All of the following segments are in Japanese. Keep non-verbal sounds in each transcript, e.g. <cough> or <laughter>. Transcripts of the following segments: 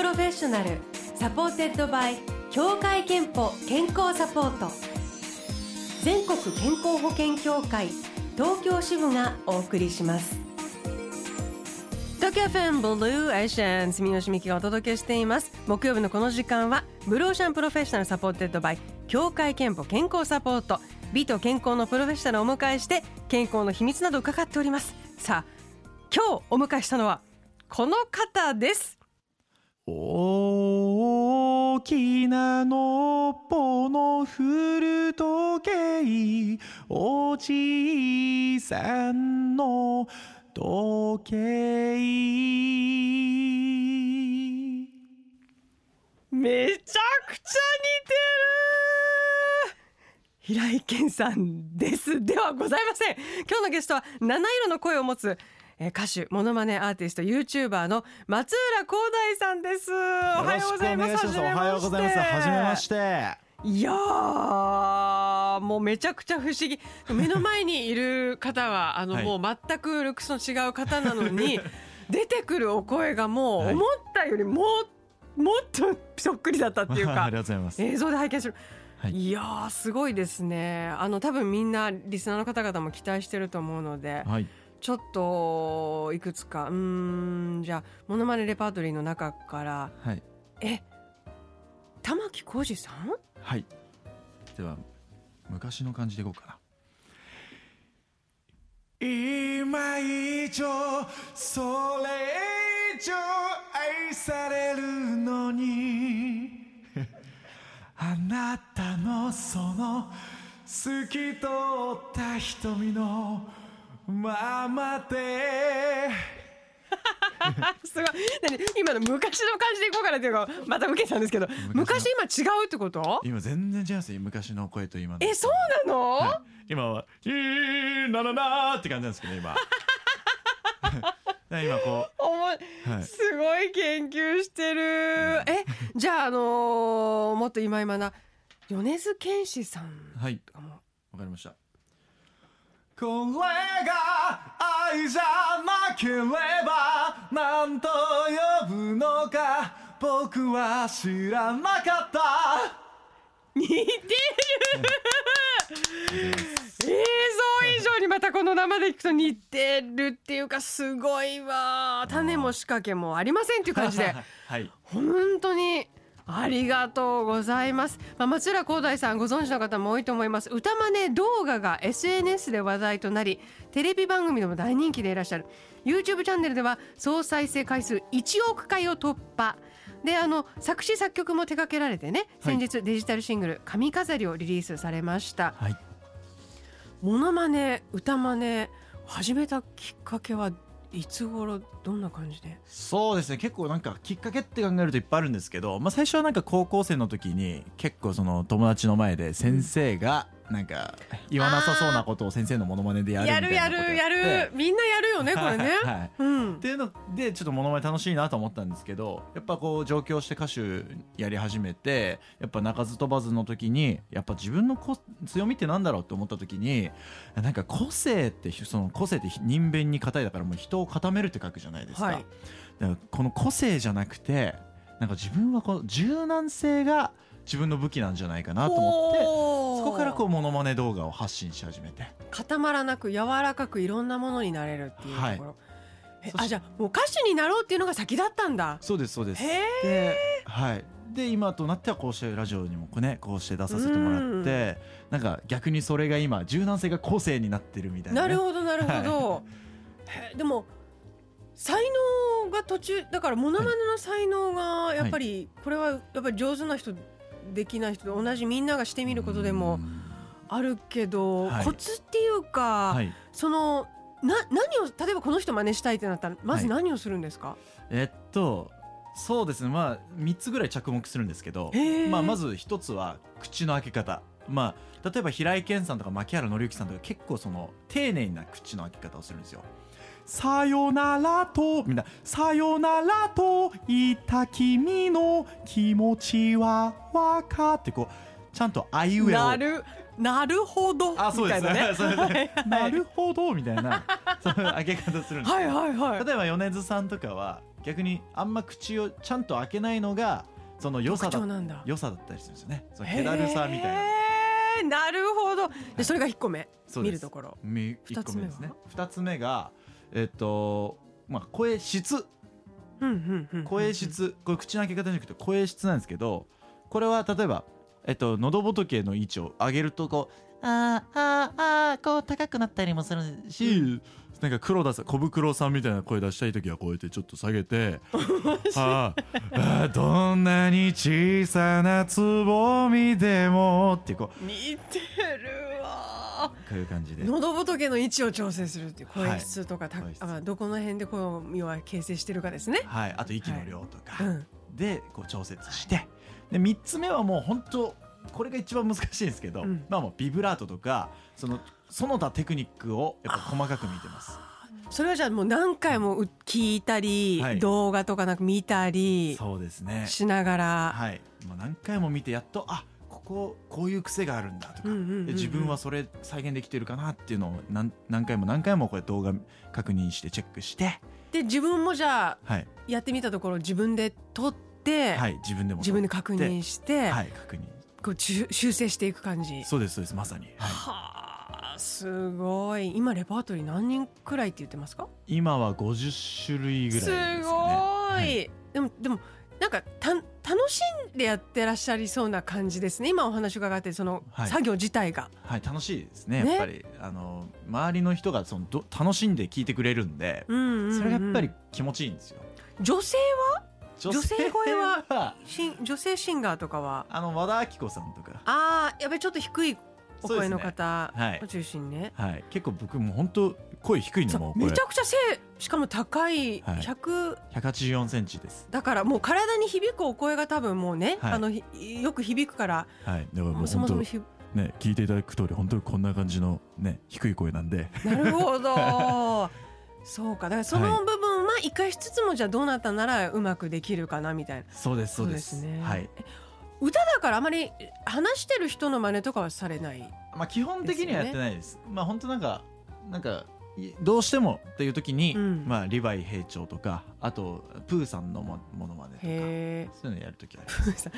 Professional supported by 協会けんぽ健康サポート。全国健康保険協会東京支部がお送りします。東京 FM Blue Ocean 住吉美希がお届けしています。木曜日のこの時間は Blue Ocean Professional supported by 協会けんぽ健康サポート。美と健康のプロフェッショナルをお迎えして健康の秘密など伺っております。さあ今日お迎えしたのはこの方です。大きなのっぽの古時計おじいさんの時計。めちゃくちゃ似てる。平井堅さんです。ではございません。今日のゲストは七色の声を持つ歌手モノマネアーティスト YouTuber の松浦光大さんです。おはようございます。おはようございます。はじめまして。いやーもうめちゃくちゃ不思議。目の前にいる方はあの、はい。もう全くルックスの違う方なのに <laughs> 出てくるお声がもうはい。思ったよりも、もっとそっくりだったっていう <laughs> あかりがとうございます。映像で拝見する、はい。い、やーすごいですね。あの多分みんなリスナーの方々も期待してると思うのではいちょっといくつか。うーんじゃあモノマネレパートリーの中から。はい。え玉置浩二さん？はい。では昔の感じでいこうかな。今以上それ以上愛されるのに。<laughs> あなたのその透き通った瞳のままで <laughs> すごい。何？今の昔の感じでいこうかなっていうかまた受けたんですけど。昔昔今違うってこと？今全然違いますよ昔の声と今の。えそうなの、はい。今は「いーななな」って感じなんですけど今。<laughs> 今こおもう、はい、すごい研究してる。えじゃああのーもっと今今な米津玄師さんはい。わかりましたこれが愛じゃなければ何と呼ぶのか。僕は知らなかった。似てる。映像以上にまたこの生で聞くと似てるっていうかすごいわ。種も仕掛けもありませんっていう感じで。<laughs> はい。本当にありがとうございます、まあ、松浦光大さんご存知の方も多いと思います。歌真似動画が SNS で話題となりテレビ番組でも大人気でいらっしゃる。YouTube チャンネルでは総再生回数1億回を突破。であの作詞作曲も手掛けられてねはい。先日デジタルシングル「髪飾り」をリリースされました。はい。モノマネ歌真似始めたきっかけはいつ頃どんな感じで？そうですね。結構なんかきっかけって考えるといっぱいあるんですけど、まあ、最初はなんか高校生の時に結構その友達の前で先生がなんか言わなさそうなことを先生のモノマネでやるみたいなことやるやるやる。みんなやるよねこれね、はい。うん。っていうのでちょっとモノマネ楽しいなと思ったんですけどやっぱこう上京して歌手やり始めてやっぱ鳴かず飛ばずの時にやっぱ自分のこ強みってなんだろうって思った時になんか個性ってその個性って人弁に硬いだからもう人を固めるって書くじゃないですか,、はい。だからこの個性じゃなくてなんか自分はこう柔軟性が自分の武器なんじゃないかなと思ってそこからこうモノマネ動画を発信し始めて。固まらなく柔らかくいろんなものになれるっていうところ、はい。あじゃあもう歌手になろうっていうのが先だったんだ。そうですそうです。へで,、はい、で今となってはこうしてラジオにもねこうして出させてもらってなんか逆にそれが今柔軟性が個性になってるみたいな、ね、なるほどなるほど、へでも才能が途中だからモノマネの才能がやっぱり、これはやっぱり上手な人できない人と同じみんながしてみることでもうん。あるけど、はい。コツっていうか、はい。そのな何を例えばこの人真似したいってなったらまず何をするんですか、えっとそうですね。まあ3つぐらい着目するんですけどまあ、まず1つは口の開け方。まあ例えば平井堅さんとか牧原紀之さんとか結構その丁寧な口の開け方をするんですよさよならとみんなさよならと言った君の気持ちはわかってこうちゃんとあいうえをなるなるほどあそうです。みたいなね。<laughs> それではいはいなるほどみたいなそういう開け方するんですよ。はいはいはい。例えば米津さんとかは逆にあんま口をちゃんと開けないのがその良さだ特徴なんだ。良さだったりするんですよね。その気だるさみたいな。なるほど。でそれが1個目。そうです。見るところ。み二つ目ですね。二つ目がえっとまあ声質。声質。これ口の開け方じゃなくて声質なんですけどこれは例えばえっと喉仏の位置を上げるとこうあーあーあーこう高くなったりもするし、なんか黒田さん小袋さんみたいな声出したい時はこうやってちょっと下げてあーあーどんなに小さなつぼみでもってこう。似てる。わこういう感じで。喉仏の位置を調整するっていうはい声質とか、た声質。あまあどこの辺で声を要は形成してるかですね。はい。あと息の量とか、うん、でこう調節して。で3つ目はもう本当これが一番難しいんですけど、うん。まあもうビブラートとかそのその他テクニックをやっぱ細かく見てます。それはじゃあもう何回もう聞いたり、はい。動画とかなんか見たりそうですね。しながら、はい。もう何回も見てやっとあこここういう癖があるんだとか、自分はそれ再現できてるかなっていうのを何何回も何回もこれ動画確認してチェックして。で自分もじゃあはい、やってみたところ自分で撮って、はい、自分でも自分で確認して、はい確認。こう修修正していく感じ。そうですそうですまさに、はい、はあすごい。今レパートリー何人くらいって言ってますか？今は50種類ぐらいですね。ごい、はい。でもでもなんかた楽しんでやってらっしゃりそうな感じですね。今お話伺ってそのはい。作業自体が、はい、楽しいですね。ね。やっぱりあの周りの人がそのど楽しんで聞いてくれるんで、うんうんうんそれがやっぱり気持ちいいんですよ。女性女女性声は女性シンガーとかは？あの和田アキ子さんとか。あーやっぱりちょっと低いお声のそうです方ねはい。を中心ね。はい。結構僕も本当声低いのそもめちゃくちゃ背しかも高いはい。100、184センチです。だからもう体に響くお声が多分もうね、はい。あのひよく響くから。はい。だからもうそもそも本ひ当ね聞いていただく通り本当にこんな感じのね低い声なんで。なるほど。<laughs> そうか。だからその部分は生かしつつもじゃあどうなったならうまくできるかなみたいな。そうですそうです。そうですね。はい歌だからあまり話してる人の真似とかはされないまあ基本的にはやってないです。まあ本当なんかなんかいどうしてもっていう時に、うん。まあリヴァイ兵長とかあとプーさんのもものまねとかそういうのやるときあります。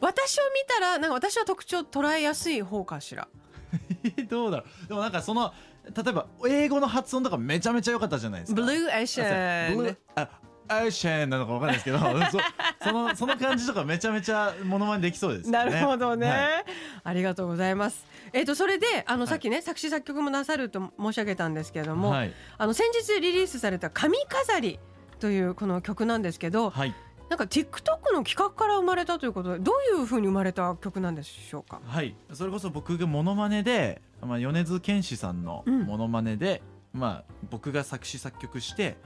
私を見たらなんか私は特徴捉えやすい方かしら。<laughs> どうだろう。でもなんかその例えば英語の発音とかめちゃめちゃ良かったじゃないですか。ブルーエッシェーあアイシェンなのかわかんないですけど <laughs> そそのその感じとかめちゃめちゃモノマネできそうですよね。なるほどね、はい。ありがとうございます。えっ、とそれであのさっきね、作詞作曲もなさると申し上げたんですけれども、はい。あの先日リリースされた髪飾りというこの曲なんですけど、はい。なんか TikTok の企画から生まれたということでどういうふうに生まれた曲なんでしょうか？はい。それこそ僕がモノマネで、まあ、米津玄師さんのうん。モノマネで、まあ僕が作詞作曲して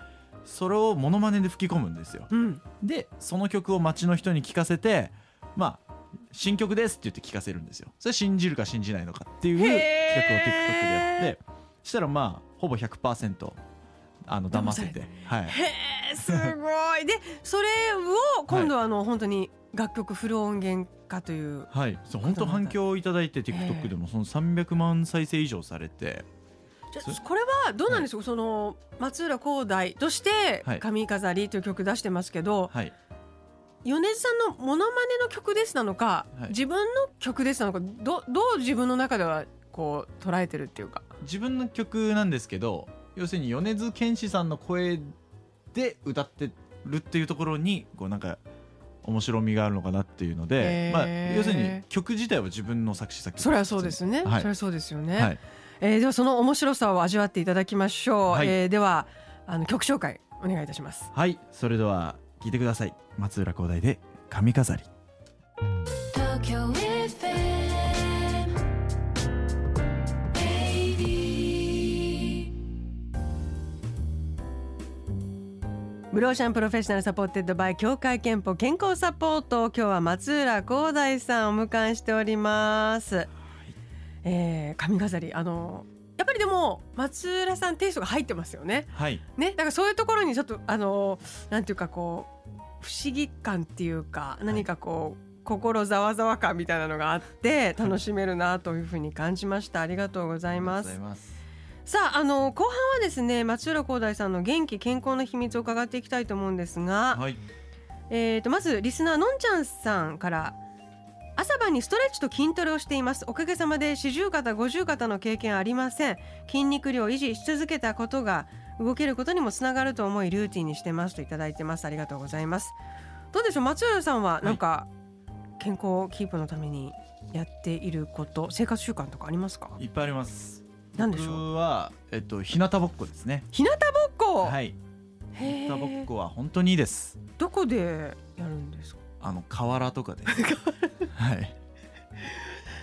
それをモノマネで吹き込むんですよ。うん、でその曲を街の人に聞かせてまあ新曲ですって言って聞かせるんですよ。それ信じるか信じないのかっていう企画を TikTok でやってしたらまあほぼ100%あの騙せて。はい。へえすごい。でそれを今度はあの、本当に楽曲フル音源化というはい。そう本当反響をいただいて TikTok でもその300万再生以上されてこれはどうなんですか、その松浦航大としてはい「髪飾り」という曲出してますけど、はい。米津さんのモノマネの曲ですなのか、はい。自分の曲ですなのかどどう自分の中ではこう捉えてるっていうか？自分の曲なんですけど要するに米津玄師さんの声で歌ってるっていうところにこうなんか面白みがあるのかなっていうので、まあ、要するに曲自体は自分の作詞作曲それはそうですね、はい。それはそうですよね、はいえーではその面白さを味わっていただきましょう、はい。えーではあの曲紹介お願いいたします。はい。それでは聴いてください。松浦航大で「髪飾り」東京 FM 80 Blue Ocean Professional supported by 協会けんぽ健康サポート。今日は松浦光大さんをお迎えしております、えー髪飾り。あのやっぱりでも松浦さんテイストが入ってますよね。はい。ねだからそういうところにちょっとあのなんていうかこう不思議感っていうか何かこう、心ざわざわ感みたいなのがあって楽しめるなというふうに感じました。ありがとうございます。ます。さああの後半はですね松浦光大さんの元気健康の秘密を伺っていきたいと思うんですが、はい。えー、とまずリスナーのんちゃんさんから朝晩にストレッチと筋トレをしています。おかげさまで四十肩五十肩の経験ありません。筋肉量を維持し続けたことが動けることにもつながると思いルーティンにしてます。といただいてます。ありがとうございます。どうでしょう？松浦さんはなんか健康キープのためにやっていること生活習慣とかありますか？いっぱいあります。何でしょう？僕はえっと日向ぼっこですね。日向ぼっこ、はい。へ日向ぼっーこは本当にいいです。どこでやるんですか？あの河原とかで。<laughs> はい。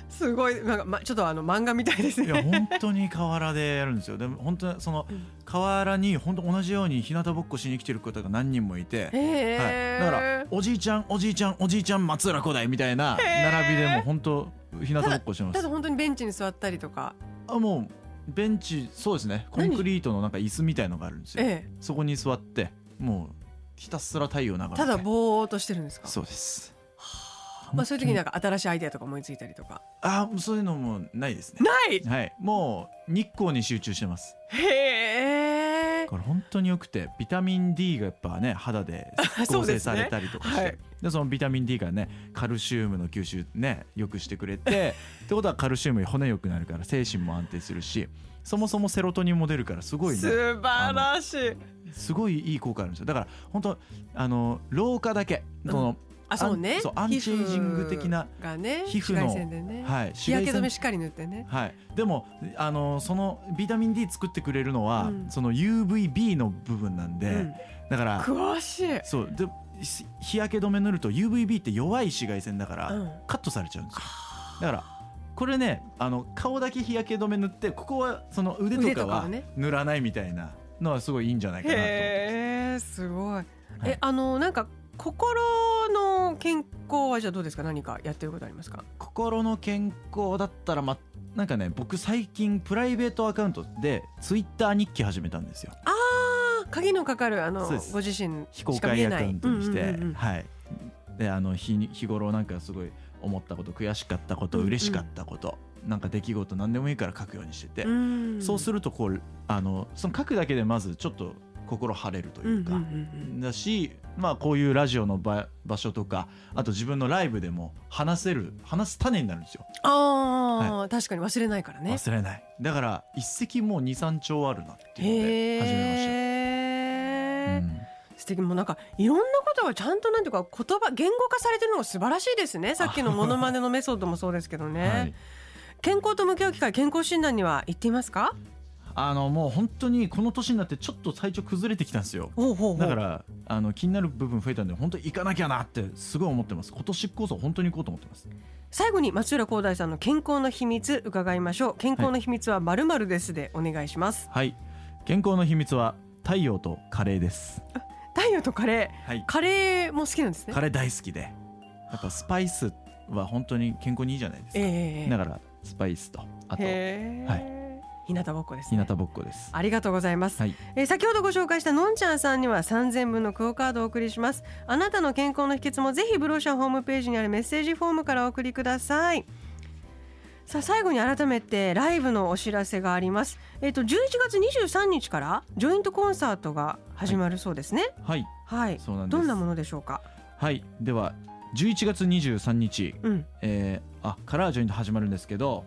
すごい。なんか、ま、ちょっとあの漫画みたいですいや本当に河原でやるんですよ。でも本当にそのうん。河原に本当同じように日向ぼっこしに来てる方が何人もいて、へはい、だーからおじいちゃんおじいちゃんおじいちゃん松浦古代みたいな並びでもう本当日向ぼっこしてます。ただ本当にベンチに座ったりとか。あもうベンチそうですね。コンクリートのなんか椅子みたいのがあるんですよ。え。そこに座ってもうひたすら太陽眺めて。えただぼーっとしてるんですか？そうです。まあそういう時になんか新しいアイデアとか思いついたりとか。あそういうのもないですね。ない！はい。もう日光に集中してます。へえこれ本当によくてビタミン D がやっぱね肌で <laughs> 合成されたりとかしてはい。でそのビタミン D がねカルシウムの吸収ねよくしてくれてってことはカルシウム骨良くなるから精神も安定するしそもそもセロトニンも出るからすごいね素晴らしい。すごいいい効果あるんですよ。だから本当あの老化だけその、あそうね。そうアンチエイジング的な皮膚がね皮膚の日焼け止めしっかり塗ってね。はい、でもあのそのビタミン D 作ってくれるのは、うん。その UVB の部分なんで、うん。だから詳しい。そうでし日焼け止め塗ると UVB って弱い紫外線だから、うん。カットされちゃうんですよ。だからこれねあの顔だけ日焼け止め塗ってここはその腕と腕かは塗らないみたいなのはすごいいいんじゃないかなと思ってへえすごい、はい。えあのなんか心の健康はじゃあどうですか？何かやってることありますか？心の健康だったらまなんかね僕最近プライベートアカウントでツイッター日記始めたんですよ。あー鍵のかかるあのご自身非公開アカウントにして、うんうんうんうん。はい。であの日に日頃なんかすごい思ったこと悔しかったことうんうん。嬉しかったこと、なんか出来事何でもいいから書くようにしてて、うん。そうするとこうあのその書くだけでまずちょっと心晴れるというか、だしまあこういうラジオの場場所とかあと自分のライブでも話せる話す種になるんですよ。ああ、確かに忘れないからね。忘れない。だから一石もう23兆あるなっていうので始めました。うん。素敵。もうなんかいろんなことがちゃんとなんていうか言葉言語化されてるのが素晴らしいですね。さっきのモノマネのメソッドもそうですけどね、<laughs> はい。健康と向き合う機会健康診断には行っていますか？あのもう本当にこの年になってちょっと体調崩れてきたんですよ。だからあの気になる部分増えたんで本当に行かなきゃなってすごい思ってます。今年こそ本当に行こうと思ってます。最後に松浦光大さんの健康の秘密伺いましょう。健康の秘密はまるまるですでお願いします、はい。健康の秘密は太陽とカレーです。太陽とカレはい。ーカレーも好きなんですね。カレー大好きで。やっぱスパイスは本当に健康にいいじゃないですか、ええだからスパイスとあとは日向ぼっこです日ね向ぼっこです。ありがとうございます、はい。えー先ほどご紹介したのんちゃんさんには3000分のクオカードをお送りします。あなたの健康の秘訣もぜひブローシャンホームページにあるメッセージフォームからお送りください。さあ最後に改めてライブのお知らせがあります。えっ、と11月23日からジョイントコンサートが始まるそうですね。はい。はい、そうなんです。どんなものでしょうか？はい。では11月23日、うん。えー、あからジョイント始まるんですけど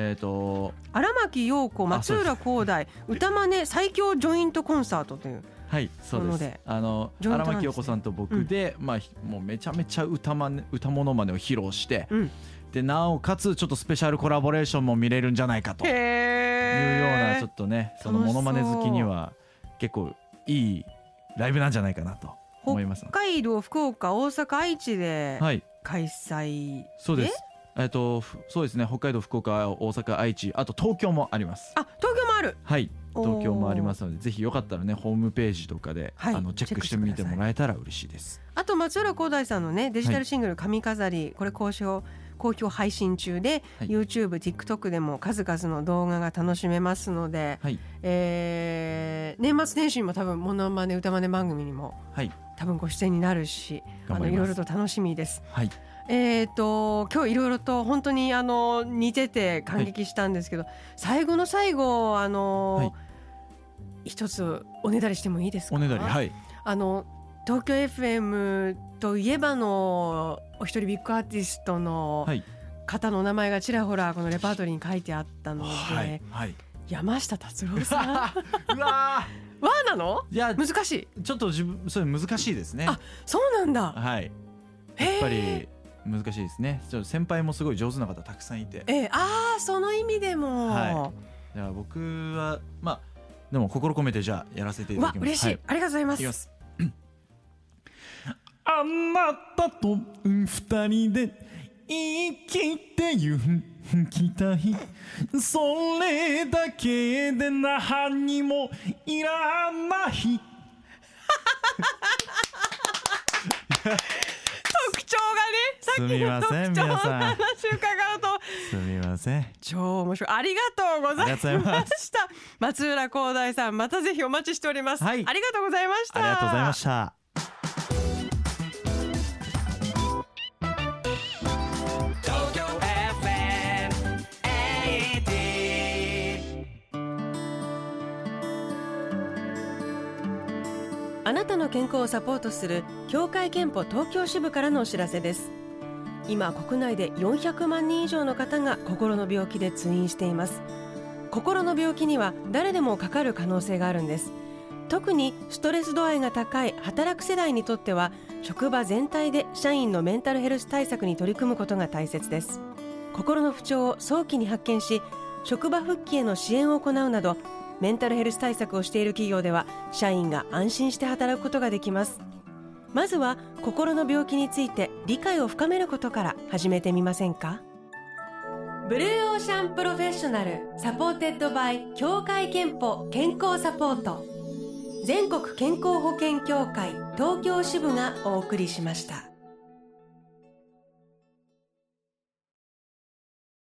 えっ、と荒牧陽子松浦光大歌真似最強ジョイントコンサートというはいそうです。もので。あの荒牧陽子さんと僕で、まあひもうめちゃめちゃ歌まね歌モノマネを披露して、うん。でなおかつちょっとスペシャルコラボレーションも見れるんじゃないかと。いうようへなちょっとねそのモノマネ好きには結構いいライブなんじゃないかなと思います北海道福岡大阪愛知ではい。開催、そうですえっとふそうですね。北海道福岡大阪愛知あと東京もあります。あ東京もある。はい。東京もありますのでぜひよかったらねホームページとかで、はい。あのチェックしてみてもらえたら嬉しいです。あと松浦光大さんのねデジタルシングル「髪飾り」これ好評好評配信中で、はい。YouTube、TikTok でも数々の動画が楽しめますので、はい。えー年末年始にも多分モノマネ歌マネ番組にもはい。多分ご出演になるしあのいろいろと楽しみです。はいえー、と今日いろいろと本当にあの似てて感激したんですけど、最後の最後あの、はい。一つおねだりしてもいいですか？おねだりはい。あの東京 FM といえばのお一人ビッグアーティストのはい。方のお名前がちらほらこのレパートリーに書いてあったので、はいはい。山下達郎さん。<laughs> わうわーなの？ーいや難しい。ちょっと自分それ難しいですね。あそうなんだ。はい。やっぱり難しいですね。ちょっと先輩もすごい上手な方たくさんいて。えー、ああその意味でも、はじゃあ僕はまあでも心込めてじゃあやらせていただきます。わ嬉しい、はい。ありがとうございます。いきます。<clears throat> あなたと二人で生きてゆきたい。それだけで何もいらない <laughs> さっきの特徴の話伺うと。すみません。超面白い。ありがとうございまました。<laughs> 松浦光大さんまたぜひお待ちしております、はい。ありがとうございました。ありがとうございました。なたの健康をサポートする協会憲法東京支部からのお知らせです今国内で400万人以上の方が心の病気で通院しています。心の病気には誰でもかかる可能性があるんです。特にストレス度合いが高い働く世代にとっては職場全体で社員のメンタルヘルス対策に取り組むことが大切です。心の不調を早期に発見し職場復帰への支援を行うなどメンタルヘルス対策をしている企業では社員が安心して働くことができます。まずは心の病気について理解を深めることから始めてみませんか？ Blue Ocean Professional supported by 協会けんぽ健康サポート。全国健康保険協会東京支部がお送りしました。